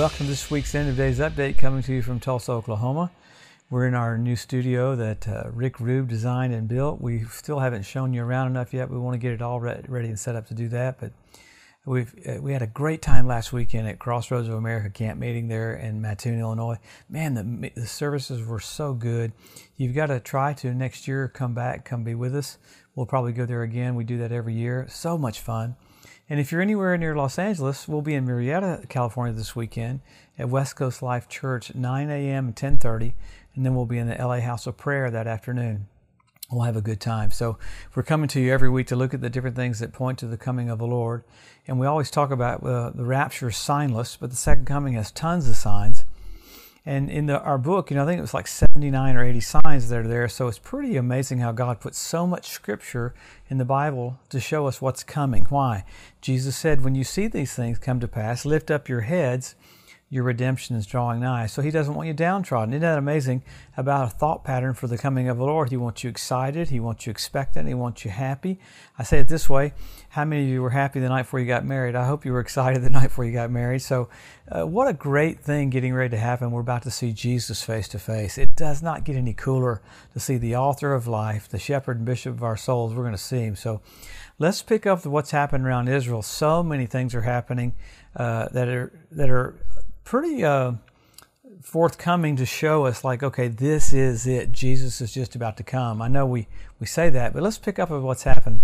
welcome to this week's End of Days Update coming to you from Tulsa, Oklahoma. We're in our new studio that uh, Rick Rube designed and built. We still haven't shown you around enough yet. We want to get it all re- ready and set up to do that. But we've uh, we had a great time last weekend at Crossroads of America camp meeting there in Mattoon, Illinois. Man, the, the services were so good. You've got to try to next year come back, come be with us. We'll probably go there again. We do that every year. So much fun. And if you're anywhere near Los Angeles, we'll be in Murrieta, California this weekend at West Coast Life Church, 9 a.m. and 10:30, and then we'll be in the LA House of Prayer that afternoon. We'll have a good time. So we're coming to you every week to look at the different things that point to the coming of the Lord. And we always talk about uh, the rapture is signless, but the second coming has tons of signs. And in the, our book, you know, I think it was like 79 or 80 signs that are there. So it's pretty amazing how God puts so much scripture in the Bible to show us what's coming. Why? Jesus said, when you see these things come to pass, lift up your heads your redemption is drawing nigh. So he doesn't want you downtrodden. Isn't that amazing about a thought pattern for the coming of the Lord? He wants you excited. He wants you expectant. He wants you happy. I say it this way. How many of you were happy the night before you got married? I hope you were excited the night before you got married. So uh, what a great thing getting ready to happen. We're about to see Jesus face to face. It does not get any cooler to see the author of life, the shepherd and bishop of our souls. We're going to see him. So let's pick up what's happened around Israel. So many things are happening uh, that are that are pretty uh, forthcoming to show us, like, okay, this is it. Jesus is just about to come. I know we, we say that, but let's pick up of what's happened.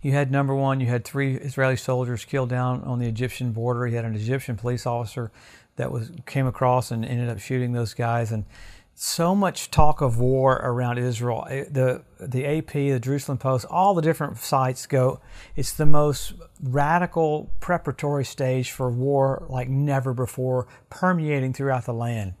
You had number one, you had three Israeli soldiers killed down on the Egyptian border. You had an Egyptian police officer that was came across and ended up shooting those guys. And so much talk of war around Israel. Eh, the the AP, the Jerusalem Post, all the different sites go. It's the most radical preparatory stage for war like never before, permeating throughout the land.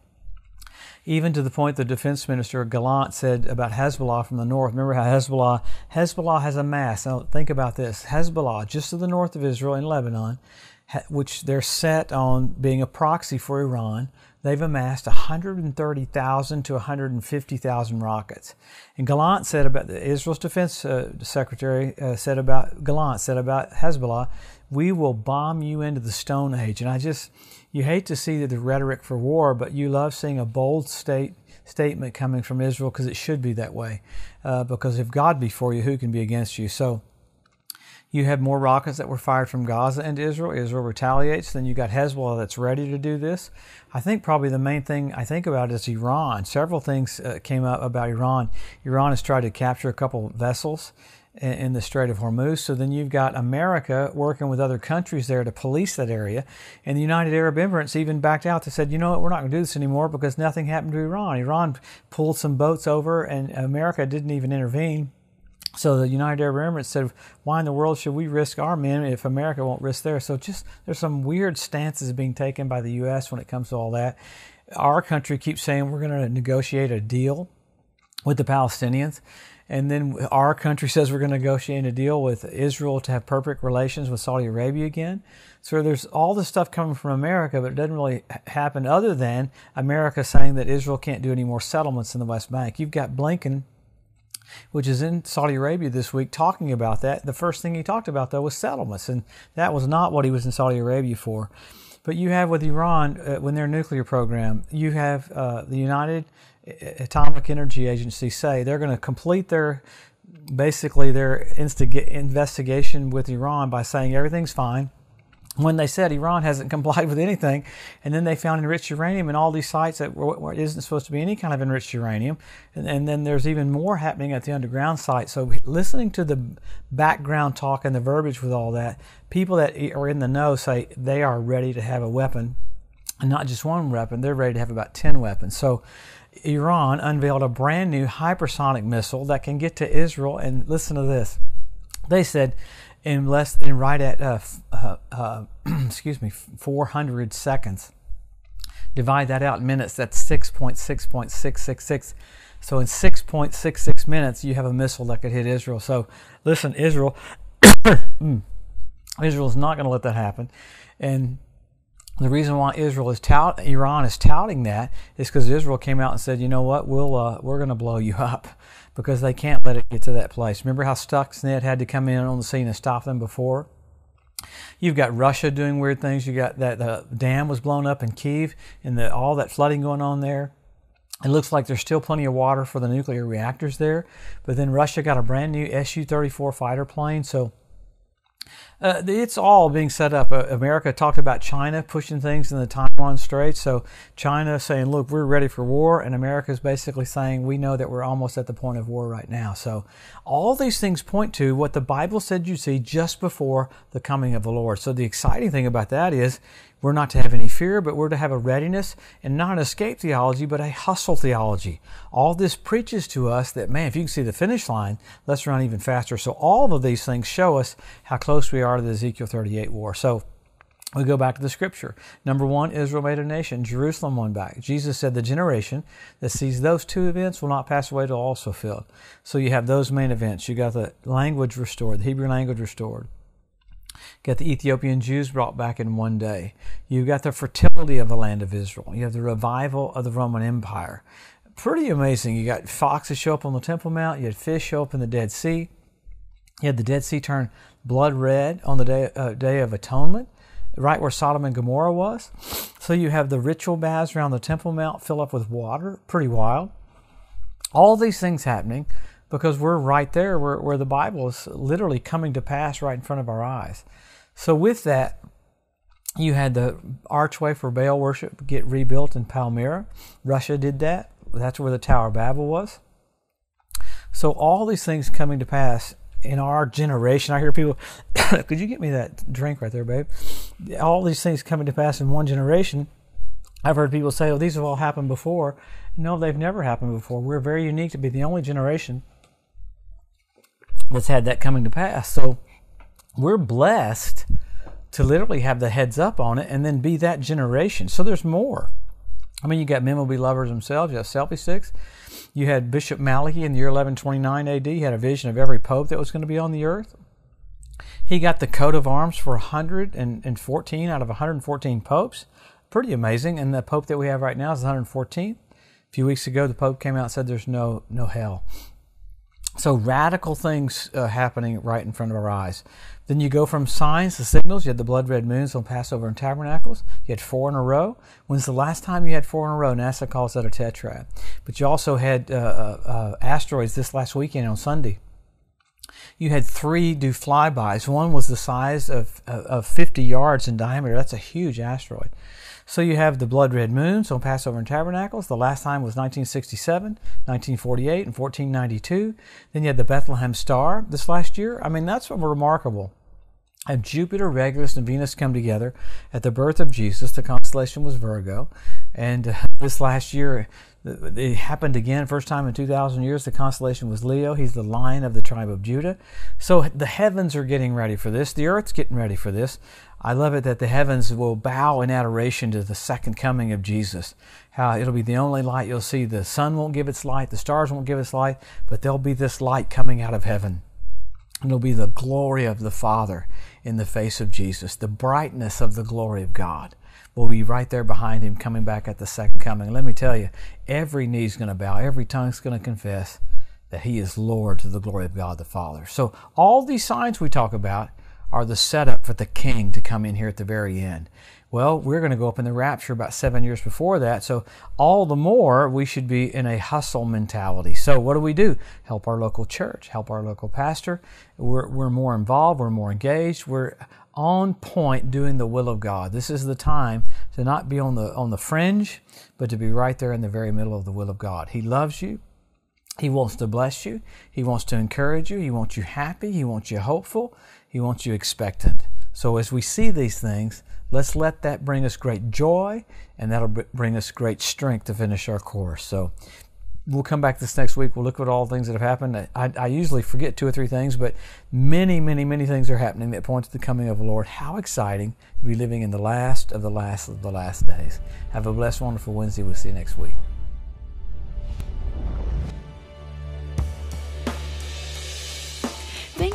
Even to the point the defense minister Gallant said about Hezbollah from the north. Remember how Hezbollah Hezbollah has a mass. Now think about this: Hezbollah, just to the north of Israel in Lebanon, which they're set on being a proxy for Iran they've amassed 130,000 to 150,000 rockets. And Gallant said about the Israel's defense uh, secretary uh, said about Gallant said about Hezbollah, we will bomb you into the Stone Age. And I just, you hate to see the rhetoric for war, but you love seeing a bold state statement coming from Israel because it should be that way. Uh, because if God be for you, who can be against you? So you have more rockets that were fired from Gaza into Israel. Israel retaliates. Then you got Hezbollah that's ready to do this. I think probably the main thing I think about is Iran. Several things uh, came up about Iran. Iran has tried to capture a couple vessels in, in the Strait of Hormuz. So then you've got America working with other countries there to police that area. And the United Arab Emirates even backed out. They said, you know what, we're not going to do this anymore because nothing happened to Iran. Iran pulled some boats over and America didn't even intervene so the United Arab Emirates said, "Why in the world should we risk our men if America won't risk theirs?" So just there's some weird stances being taken by the U.S. when it comes to all that. Our country keeps saying we're going to negotiate a deal with the Palestinians, and then our country says we're going to negotiate a deal with Israel to have perfect relations with Saudi Arabia again. So there's all this stuff coming from America, but it doesn't really happen other than America saying that Israel can't do any more settlements in the West Bank. You've got Blinken which is in Saudi Arabia this week, talking about that. The first thing he talked about, though, was settlements, and that was not what he was in Saudi Arabia for. But you have with Iran, uh, when their nuclear program, you have uh, the United Atomic Energy Agency say they're going to complete their basically their instiga- investigation with Iran by saying everything's fine when they said Iran hasn't complied with anything, and then they found enriched uranium in all these sites that were, isn't supposed to be any kind of enriched uranium, and, and, then there's even more happening at the underground site. So listening to the background talk and the verbiage with all that, people that are in the know say they are ready to have a weapon, and not just one weapon, they're ready to have about 10 weapons. So Iran unveiled a brand new hypersonic missile that can get to Israel, and listen to this. They said in less than right at uh, uh, uh, excuse me 400 seconds. Divide that out in minutes. That's 6.6.666. So in 6.66 minutes, you have a missile that could hit Israel. So listen, Israel, mm, Israel is not going to let that happen, and the reason why Israel is tout, Iran is touting that is because Israel came out and said, you know what, we'll uh, we're going to blow you up because they can't let it get to that place. Remember how Stuxnet had to come in on the scene and stop them before? You've got Russia doing weird things. You got that the dam was blown up in Kiev and the, all that flooding going on there. It looks like there's still plenty of water for the nuclear reactors there. But then Russia got a brand new Su 34 fighter plane. So uh, it's all being set up. Uh, America talked about China pushing things in the Taiwan Strait. So China saying, "Look, we're ready for war," and America is basically saying, "We know that we're almost at the point of war right now." So all these things point to what the Bible said you see just before the coming of the Lord. So the exciting thing about that is we're not to have any fear, but we're to have a readiness and not an escape theology, but a hustle theology. All this preaches to us that, man, if you can see the finish line, let's run even faster. So all of these things show us how close we are to the Ezekiel 38 war. So we go back to the scripture. Number one, Israel made a nation. Jerusalem won back. Jesus said the generation that sees those two events will not pass away till all fulfilled. So you have those main events. You got the language restored, the Hebrew language restored get the Ethiopian Jews brought back in one day. You've got the fertility of the land of Israel. You have the revival of the Roman Empire. Pretty amazing. You got foxes show up on the Temple Mount. You had fish show up in the Dead Sea. You had the Dead Sea turn blood red on the day, uh, day of Atonement, right where Sodom and Gomorrah was. So you have the ritual baths around the Temple Mount fill up with water. Pretty wild. All these things happening because we're right there where, where the Bible is literally coming to pass right in front of our eyes. So, with that, you had the archway for Baal worship get rebuilt in Palmyra. Russia did that. That's where the Tower of Babel was. So, all these things coming to pass in our generation. I hear people, could you get me that drink right there, babe? All these things coming to pass in one generation. I've heard people say, oh, these have all happened before. No, they've never happened before. We're very unique to be the only generation that's had that coming to pass. So we're blessed to literally have the heads up on it and then be that generation. So there's more. I mean, you got Memel lovers themselves. You have selfie sticks. You had Bishop Malachy in the year 1129 AD. He had a vision of every pope that was going to be on the earth. He got the coat of arms for 114 out of 114 popes. Pretty amazing. And the pope that we have right now is 114. A few weeks ago, the pope came out and said there's no no hell. So radical things uh, happening right in front of our eyes. Then you go from signs to signals. You had the blood red moons on Passover and Tabernacles. You had four in a row. When's the last time you had four in a row? NASA calls that a tetrad. But you also had uh, uh, uh asteroids this last weekend on Sunday. You had three do flybys. One was the size of, of 50 yards in diameter. That's a huge asteroid. So you have the blood red moons on Passover and Tabernacles. The last time was 1967, 1948, and 1492. Then you had the Bethlehem star this last year. I mean, that's remarkable. And Jupiter, Regulus, and Venus come together at the birth of Jesus. The constellation was Virgo. And uh, this last year, it happened again, first time in 2,000 years. The constellation was Leo. He's the lion of the tribe of Judah. So the heavens are getting ready for this. The earth's getting ready for this. I love it that the heavens will bow in adoration to the second coming of Jesus. How it'll be the only light you'll see. The sun won't give its light, the stars won't give its light, but there'll be this light coming out of heaven. And it'll be the glory of the Father in the face of Jesus, the brightness of the glory of God will be right there behind him coming back at the second coming. Let me tell you, every knee's going to bow, every tongue's going to confess that he is Lord to the glory of God the Father. So all these signs we talk about are the setup for the king to come in here at the very end. Well, we're going to go up in the rapture about seven years before that. So, all the more we should be in a hustle mentality. So, what do we do? Help our local church, help our local pastor. We're, we're more involved, we're more engaged, we're on point doing the will of God. This is the time to not be on the, on the fringe, but to be right there in the very middle of the will of God. He loves you. He wants to bless you. He wants to encourage you. He wants you happy. He wants you hopeful. He wants you expectant. So as we see these things, let's let that bring us great joy and that'll bring us great strength to finish our course. So we'll come back this next week. We'll look at all the things that have happened. I, I, usually forget two or three things, but many, many, many things are happening that point to the coming of the Lord. How exciting to be living in the last of the last of the last days. Have a blessed, wonderful Wednesday. We'll see you next week.